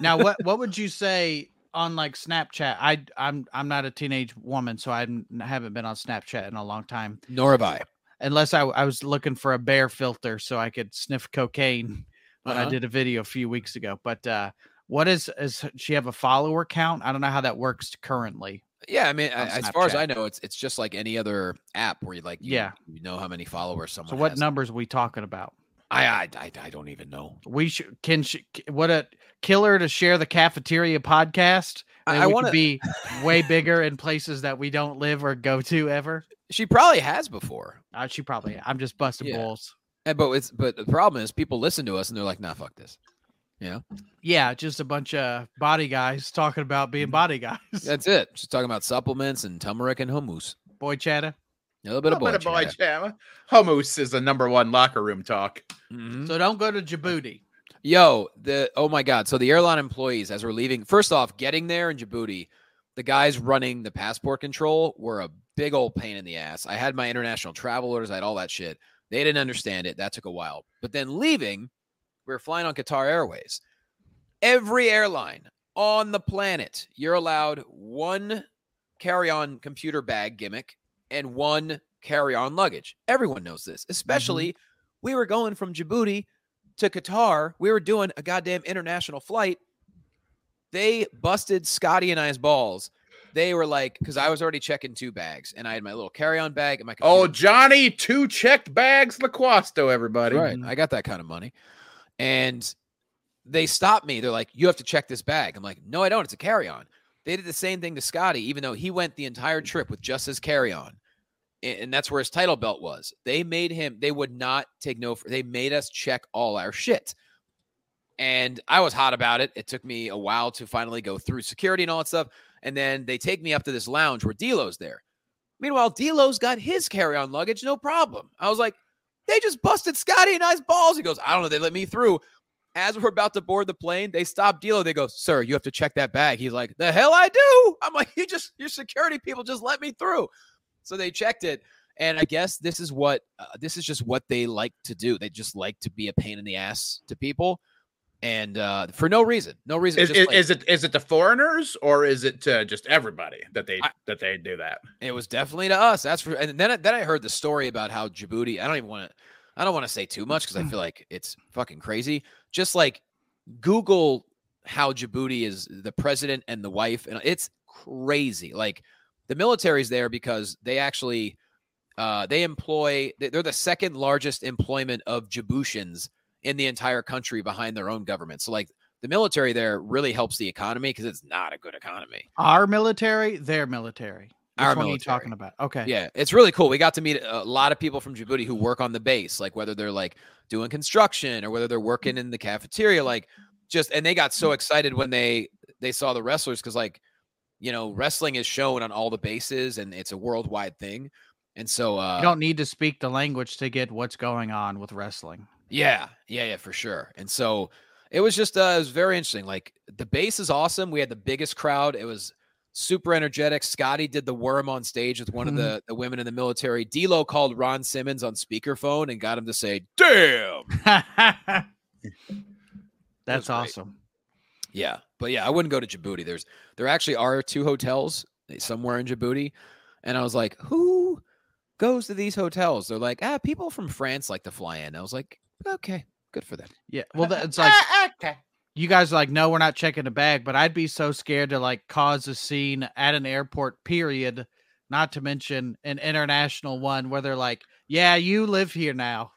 Now, what what would you say on like Snapchat? I I'm I'm not a teenage woman, so I haven't been on Snapchat in a long time. Nor have I. Unless I I was looking for a bear filter so I could sniff cocaine when I Uh-huh. did a video a few weeks ago. But uh, what is is she have a follower count? I don't know how that works currently. Yeah, I mean, as far as I know, it's it's just like any other app where you like, you, Yeah. you know how many followers someone. So what has. numbers are we talking about? I, I I I don't even know. We should can she what a killer to share the cafeteria podcast. I- and I wanna- be way bigger in places that we don't live or go to ever. She probably has before. Uh, she probably. I'm just busting Yeah. balls. And, but it's but the problem is people listen to us and they're like, nah, fuck this. You know, Yeah, just a bunch of body guys talking about Mm-hmm. being body guys. that's it. Just talking about supplements and turmeric and hummus. Boy chatter. A little bit of boy. Little boy chat. jam. Hummus is the number one locker room talk. Mhm. So don't go to Djibouti. Yo, the oh my god. So the airline employees, as we're leaving, first off, getting there in Djibouti, the guys running the passport control were a big old pain in the ass. I had my international travel orders, I had all that shit. They didn't understand it. That took a while. But then leaving, we were flying on Qatar Airways. Every airline on the planet, you're allowed one carry-on computer bag gimmick and one carry-on luggage. Everyone knows this, especially mm-hmm. we were going from Djibouti to Qatar. We were doing a goddamn international flight. They busted Scotty and I's balls. They were like, because I was already checking two bags, and I had my little carry-on bag and my Oh, Johnny, two checked bags, Laquasto, everybody. Right. Mm-hmm. I got that kind of money. And they stopped me. They're like, you have to check this bag. I'm like, no, I don't. It's a carry on. They did the same thing to Scotty, even though he went the entire trip with just his carry on. And that's where his title belt was. They made him, they would not take no, they made us check all our shit. And I was hot about it. It took me a while to finally go through security and all that stuff. And then they take me up to this lounge where D'Lo's there. Meanwhile, D'Lo's got his carry-on luggage, no problem. I was like, they just busted Scotty and I's balls. He goes, I don't know. They let me through. As we're about to board the plane, they stop D'Lo. They go, Sir, you have to check that bag. He's like, The hell I do. I'm like, You just, your security people just let me through. So they checked it. And I guess this is what, uh, this is just what they like to do. They just like to be a pain in the ass to people. And uh, for no reason, no reason. Is, just is, like- is it is it the foreigners or is it to just everybody that they I- that they do that? It was definitely to us. That's for. And then I- then I heard the story about how Djibouti. I don't even want to. I don't want to say too much because I feel like it's fucking crazy. Just like Google how Djibouti is the president and the wife, and it's crazy. Like the military's there because they actually uh, they employ. They're the second largest employment of Djiboutians in the entire country behind their own government. So like the military there really helps the economy because it's not a good economy. Our military, their military. Which Our one are you military. talking about? Okay. Yeah, it's really cool. We got to meet a lot of people from Djibouti who work on the base, like whether they're like doing construction or whether they're working in the cafeteria, like just and they got so excited when they they saw the wrestlers because like you know wrestling is shown on all the bases and it's a worldwide thing, and so uh, You don't need to speak the language to get what's going on with wrestling. Yeah, yeah, yeah, for sure. And so it was just uh it was very interesting. Like the base is awesome. We had the biggest crowd. It was super energetic. Scotty did the worm on stage with one of the, the women in the military. D'Lo called Ron Simmons on speakerphone and got him to say, damn. That's awesome. Yeah. But yeah, I wouldn't go to Djibouti. There's there actually are two hotels eh, somewhere in Djibouti. And I was like, who goes to these hotels? They're like, ah, people from France like to fly in. I was like, okay, good for them. Yeah. Well, uh, uh, that- it's like uh, you guys are like, no, we're not checking the bag, but I'd be so scared to like cause a scene at an airport, period. Not to mention an international one where they're like, yeah, you live here now.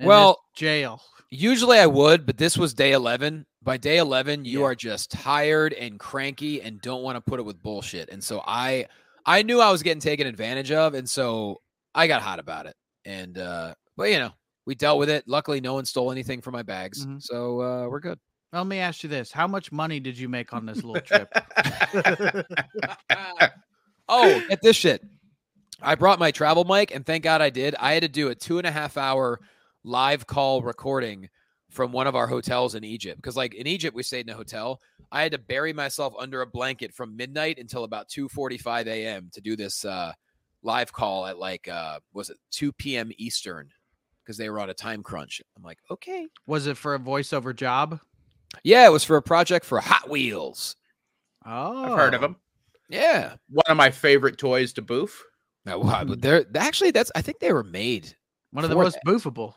in this Well, jail. Usually I would, but this was day 11. By day 11, you Yeah. are just tired and cranky and don't want to put it with bullshit. And so I I knew I was getting taken advantage of and so I got hot about it. And uh but you know, we dealt with it. Luckily no one stole anything from my bags. Mhm. So uh we're good. Let me ask you this: How much money did you make on this little trip? oh, get this shit. I brought my travel mic, and thank God I did. I had to do a two and a half hour live call recording from one of our hotels in Egypt. Because, like in Egypt, we stayed in a hotel. I had to bury myself under a blanket from midnight until about 2:45 a.m. to do this uh, live call at like, uh, was it 2 p.m. Eastern? Because they were on a time crunch. I'm like, okay. Was it for a voiceover job? Yeah, it was for a project for Hot Wheels. Oh, I've heard of them. Yeah. One of my favorite toys to boof. Now, wow, but they're actually that's I think they were made One of the for most boofable.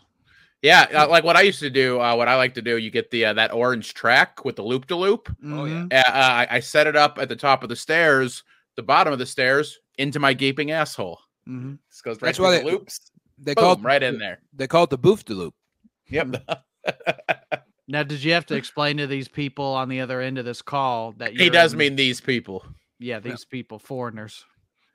Yeah, uh, like what I used to do. Uh, what I like to do, you get the uh, that orange track with the loop to loop. Oh, yeah. Uh, I I set it up at the top of the stairs, the bottom of the stairs, into my gaping asshole. Mhm. This goes right That's why the they- loops. They Boom, call it right in there. They call it the boof de loop. Yep. Now, did you have to explain to these people on the other end of this call that he does in- mean these people. yeah, these people, foreigners,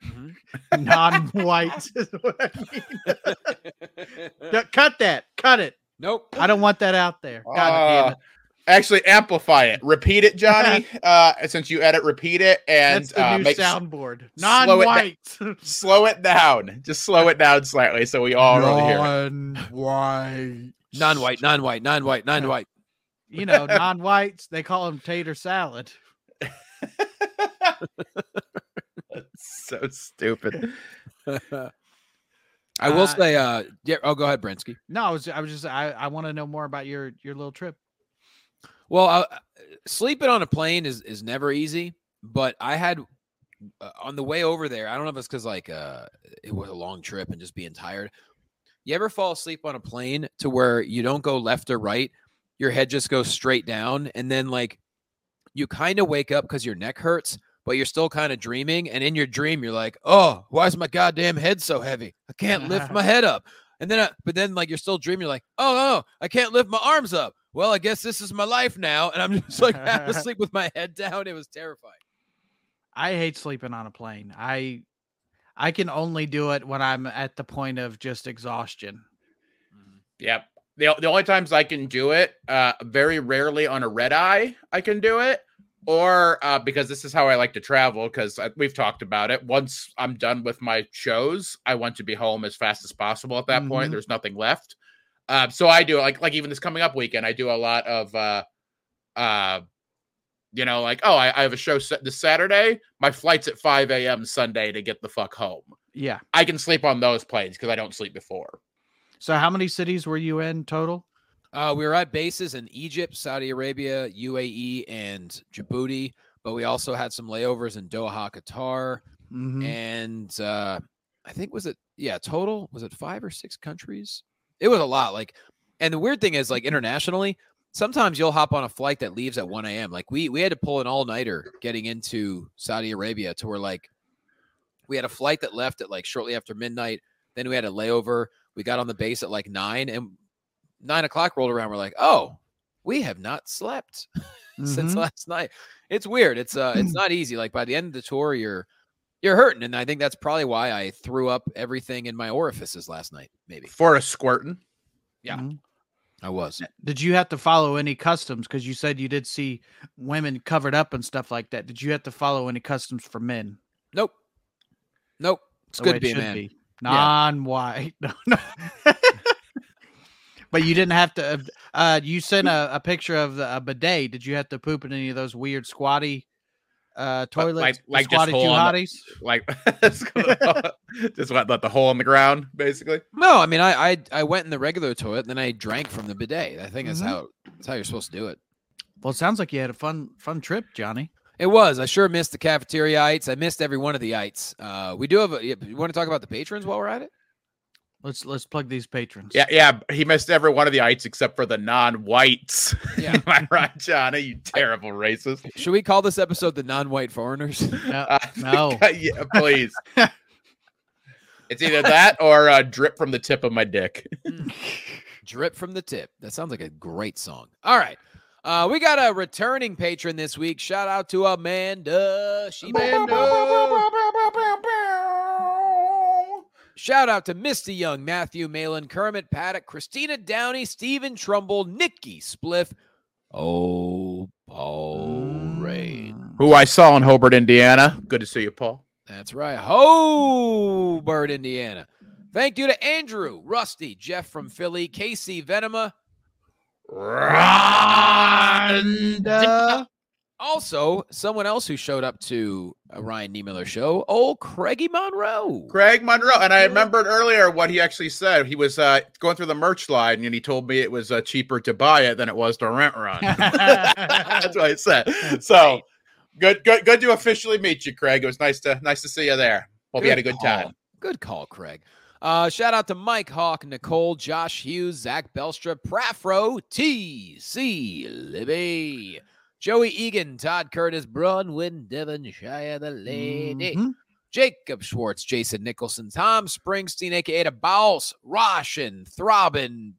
Mhm. non-white. is what I mean. Cut- Cut that. Cut it. nope. I don't want that out there. God damn Uh, it. Actually, amplify it. Repeat it, Johnny. uh, since you edit, repeat it and That's the uh, new make s- soundboard. slow it Non-white. slow it down. Just slow it down slightly so we all really hear. Non-white. Non-white, non-white, non-white, non-white. You know, non-whites. They call them tater salad. so stupid. I will Uh, say, uh, yeah. Oh, go ahead, Brinsky. No, I was. I was just. I. I want to know more about your your little trip. Well, uh, sleeping on a plane is is never easy, but I had uh, on the way over there. I don't know if it's because like uh, it was a long trip and just being tired. You ever fall asleep on a plane to where you don't go left or right? Your head just goes straight down, and then like you kind of wake up because your neck hurts, but you're still kind of dreaming. And in your dream, you're like, "Oh, why is my goddamn head so heavy? I can't lift my head up." And then, uh, but then, like you're still dreaming. You're like, "Oh no, I can't lift my arms up." Well, I guess this is my life now, and I'm just like half asleep with my head down. It was terrifying. I hate sleeping on a plane. I I can only do it when I'm at the point of just exhaustion. Yep. The, the only times I can do it, uh, very rarely on a red eye, I can do it. Or uh, because this is how I like to travel, because we've talked about it. Once I'm done with my shows, I want to be home as fast as possible at that Mhm. point. There's nothing left. Uh, so I do like like even this coming up weekend, I do a lot of uh uh you know, like, oh, I, I have a show set this Saturday. My flight's at 5 a.m. Sunday to get the fuck home. Yeah. I can sleep on those planes because I don't sleep before. So how many cities were you in total? Uh, we were at bases in Egypt, Saudi Arabia, UAE, and Djibouti, but we also had some layovers in Doha, Qatar, Mhm. and uh, I think was it yeah total was it five or six countries? It was a lot. Like, and the weird thing is like internationally, sometimes you'll hop on a flight that leaves at one a.m. Like we we had to pull an all nighter getting into Saudi Arabia to where like we had a flight that left at like shortly after midnight. Then we had a layover. We got on the base at like nine, and nine o'clock rolled around. We're like, oh, we have not slept. since Mhm. last night. It's weird. It's uh it's not easy. Like by the end of the tour, you're you're hurting. And I think that's probably why I threw up everything in my orifices last night. Maybe. For a squirting. Yeah. Mhm. I was. Did you have to follow any customs? Because you said you did see women covered up and stuff like that. Did you have to follow any customs for men? Nope. Nope. It's The good way to be it a should man. be. Non-white. No, no. but you didn't have to. uh, Uh, you sent a, a picture of the, a bidet. Did you have to poop in any of those weird squatty uh, toilets? like- like just hole two on the- Like just what let the hole in the ground, basically. No, I mean I, I I went in the regular toilet, then I drank from the bidet. I think that's Mhm. how that's how you're supposed to do it. Well, it sounds like you had a fun fun trip, Johnny. It was. I sure missed the cafeteria ites. I missed every one of the ites. Uh, we do have a. You want to talk about the patrons while we're at it? Let's let's plug these patrons. Yeah, yeah. He missed every one of the ites except for the non-whites. Yeah. Am I right, Johnny? You terrible racist. Should we call this episode the non-white foreigners? No, Uh, no. yeah, please. it's either that or uh, drip from the tip of my dick. Drip from the tip. That sounds like a great song. All right. Uh, we got a returning patron this week. Shout out to Amanda. She Shout out to Misty Young, Matthew Malin, Kermit Paddock, Christina Downey, Stephen Trumbull, Nikki Spliff, oh, Paul Rain. Mm. Who I saw in Hobart, Indiana. Good to see you, Paul. That's right. Hobart, Indiana. Thank you to Andrew, Rusty, Jeff from Philly, Casey Venema. Rhonda. Also, someone else who showed up to a Ryan Niemiller show, old Craigie Monroe. Craig Monroe. And I remembered earlier what he actually said. He was uh, going through the merch line and he told me it was uh, cheaper to buy it than it was to rent run. That's what I said. So good, good, good to officially meet you, Craig. It was nice to nice to see you there. Hope you had a good call. time. Good call, Craig. Uh, shout out to Mike Hawk, Nicole, Josh Hughes, Zach Belstra, Prafro, T.C. Libby, Joey Egan, Todd Curtis, Bronwyn, Devonshire, the lady, Mhm. Jacob Schwartz, Jason Nicholson, Tom Springsteen, aka the Boss, Roshan, Throbbin,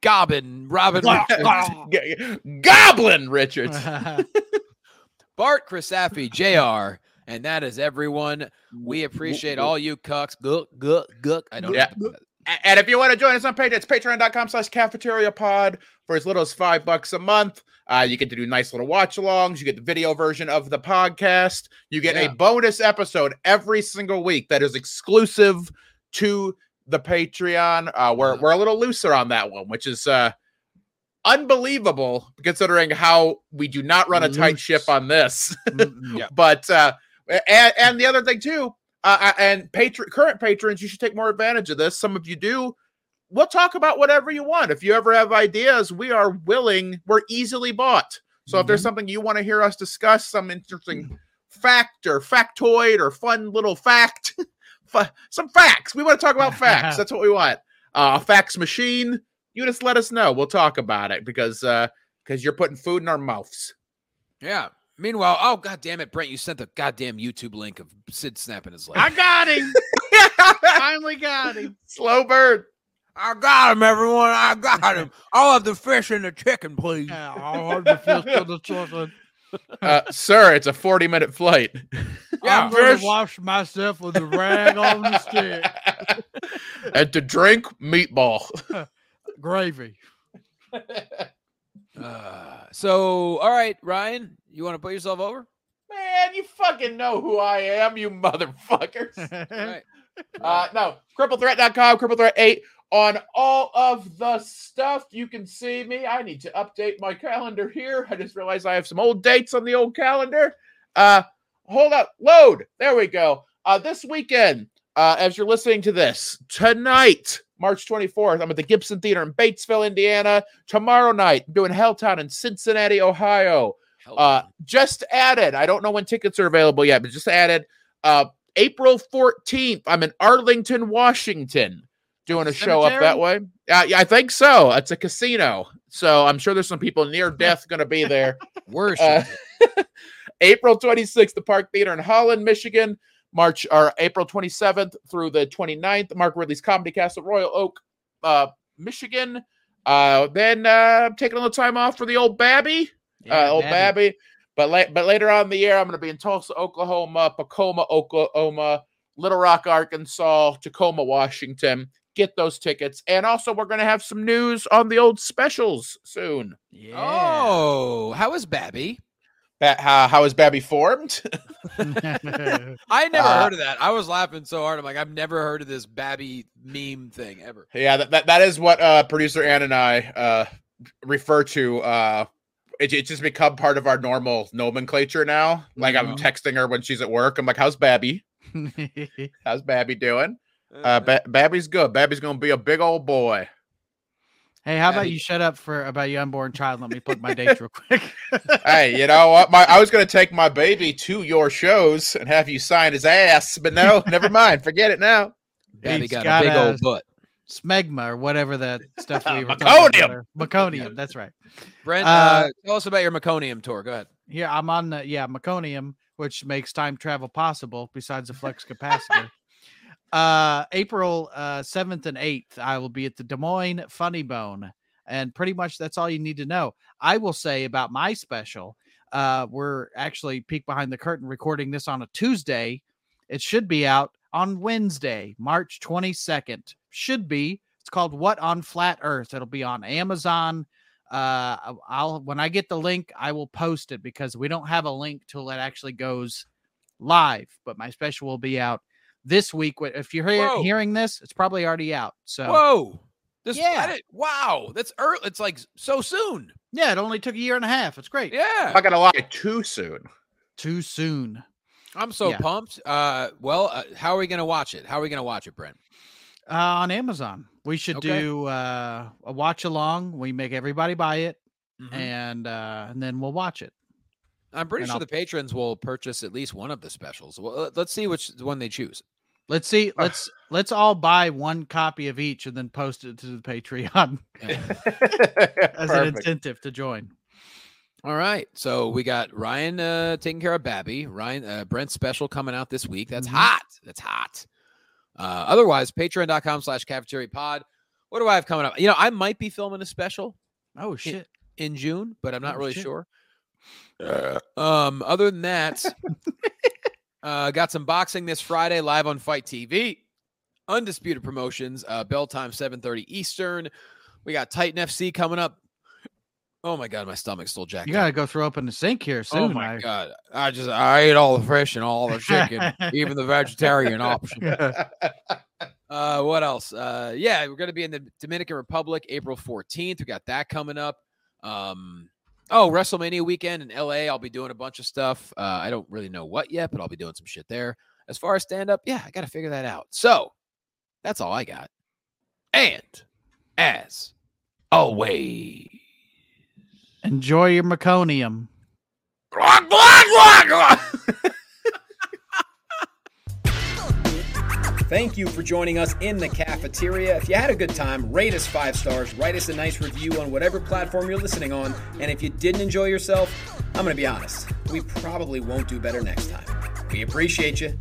Gobbin, Robin Richards, Goblin Richards. Bart Crisafi, JR, and that is everyone. We appreciate all you cucks. Gook, gook, gook. I don't Yeah. know. And if you want to join us on Patreon, it's patreon.com slash cafeteria pod for as little as five bucks a month. Uh, you get to do nice little watch alongs. You get the video version of the podcast. You get Yeah. a bonus episode every single week that is exclusive to the Patreon. Uh, we're, Yeah. we're a little looser on that one, which is uh, unbelievable considering how we do not run a tight ship on this. Yeah. but uh and, and the other thing too uh uh, and patron current patrons you should take more advantage of this. Some of you do. We'll talk about whatever you want. If you ever have ideas we are willing we're easily bought. So if there's Mhm. something you want to hear us discuss some interesting fact or factoid or fun little fact fa- some facts. We want to talk about facts. That's what we want. Uh, a fax machine you just let us know. We'll talk about it because uh because you're putting food in our mouths. Yeah. Meanwhile, oh god damn it, Brent, you sent the goddamn YouTube link of Sid snapping his leg. I got him. Finally got him. slow bird I got him, everyone. I got him. I'll have the fish and the chicken, please. Yeah, I'll hold the fist to the chocolate. uh, sir, it's a 40 minute flight. Yeah, I'm gonna wash myself with a rag on the stick. and to drink, meatball. Gravy. Uh, so, all right, Ryan, you want to put yourself over? Man, you fucking know who I am, you motherfuckers. All right. Uh, no, cripplethreat.com, cripplethreat 8 on all of the stuff. You can see me. I need to update my calendar here. I just realized I have some old dates on the old calendar. Uh, hold up, load. There we go. Uh, this weekend, uh, as you're listening to this, tonight, March 24th, I'm at the Gibson Theater in Batesville, Indiana. Tomorrow night, I'm doing Helltown in Cincinnati, Ohio. Uh, just added. I don't know when tickets are available yet, but just added. Uh, April 14th, I'm in Arlington, Washington, doing a show up that way. Uh, yeah, I think so. It's a casino, so I'm sure there's some people near death going to be there. Worship. Uh, April 26th, the Park Theater in Holland, Michigan. March or April 27th through the 29th, Mark Ridley's Comedy Castle, Royal Oak, uh, Michigan. Uh, then uh, taking a little time off for the old Babby. uh, old Babby. But late, but later on in the year, I'm going to be in Tulsa, Oklahoma, Pacoima, Oklahoma, Little Rock, Arkansas, Tacoma, Washington. Get those tickets, and also we're going to have some news on the old specials soon. Yeah. Oh, how is Babby? Ba- how, how is Babby formed? I never uh, heard of that. I was laughing so hard. I'm like, I've never heard of this Babby meme thing ever. Yeah, that, that, that is what uh, producer Ann and I uh, refer to uh, it, it's just become part of our normal nomenclature now. Like mm-hmm. I'm texting her when she's at work. I'm like, "How's Babby? How's Babby doing?" Uh, ba- Babby's good. Babby's gonna be a big old boy. Hey, how about you shut up for about your unborn child? Let me put my dates real quick. hey, you know what? My I was gonna take my baby to your shows and have you sign his ass, but no, never mind. Forget it now. Babby got, got, a big old butt smegma or whatever that stuff we were meconium. Meconium, that's right. Brent, uh, uh, tell us about your meconium tour. Go ahead. Yeah, I'm on the yeah meconium, which makes time travel possible. Besides the flux capacitor. Uh, April uh, 7th and 8th, I will be at the Des Moines Funny Bone, and pretty much that's all you need to know. I will say about my special. Uh, we're actually peek behind the curtain recording this on a Tuesday. It should be out on Wednesday, March 22nd. Should be. It's called What on Flat Earth. It'll be on Amazon. Uh, I'll when I get the link, I will post it because we don't have a link till it actually goes live. But my special will be out this week. If you're hear, hearing this, it's probably already out. So whoa, this yeah, wow, that's early. It's like so soon. Yeah, it only took a year and a half. It's great. Yeah, I got to lie, too soon. Too soon. I'm so yeah. pumped. Uh, well, uh, how are we going to watch it? How are we going to watch it, Brent? Uh, on Amazon. We should okay. do uh, a watch along. We make everybody buy it, mm-hmm. and uh, and then we'll watch it. I'm pretty and sure I'll... the patrons will purchase at least one of the specials. Well, let's see which one they choose. Let's see. Let's let's all buy one copy of each and then post it to the Patreon as an incentive to join. All right. So we got Ryan uh, taking care of Babby. Ryan uh, Brent special coming out this week. That's mm-hmm. hot. That's hot. Uh, otherwise, patreon.com slash cafeteria pod. What do I have coming up? You know, I might be filming a special. Oh shit. In, in June, but I'm not oh, really shit. sure. Um, other than that, uh, got some boxing this Friday live on FITE TV. Undisputed promotions, uh, bell time 7:30 Eastern. We got Titan FC coming up Oh my god, my stomach's still jacked. You gotta go throw up in the sink here oh soon. Oh my I... god, I just I ate all the fish and all the chicken, even the vegetarian option. uh, what else? Uh, yeah, we're gonna be in the Dominican Republic April 14th. We got that coming up. Um, oh, WrestleMania weekend in LA. I'll be doing a bunch of stuff. Uh, I don't really know what yet, but I'll be doing some shit there. As far as stand up, yeah, I gotta figure that out. So that's all I got. And as always. Enjoy your meconium. Thank you for joining us in the cafeteria. If you had a good time, rate us five stars, write us a nice review on whatever platform you're listening on. And if you didn't enjoy yourself, I'm going to be honest, we probably won't do better next time. We appreciate you.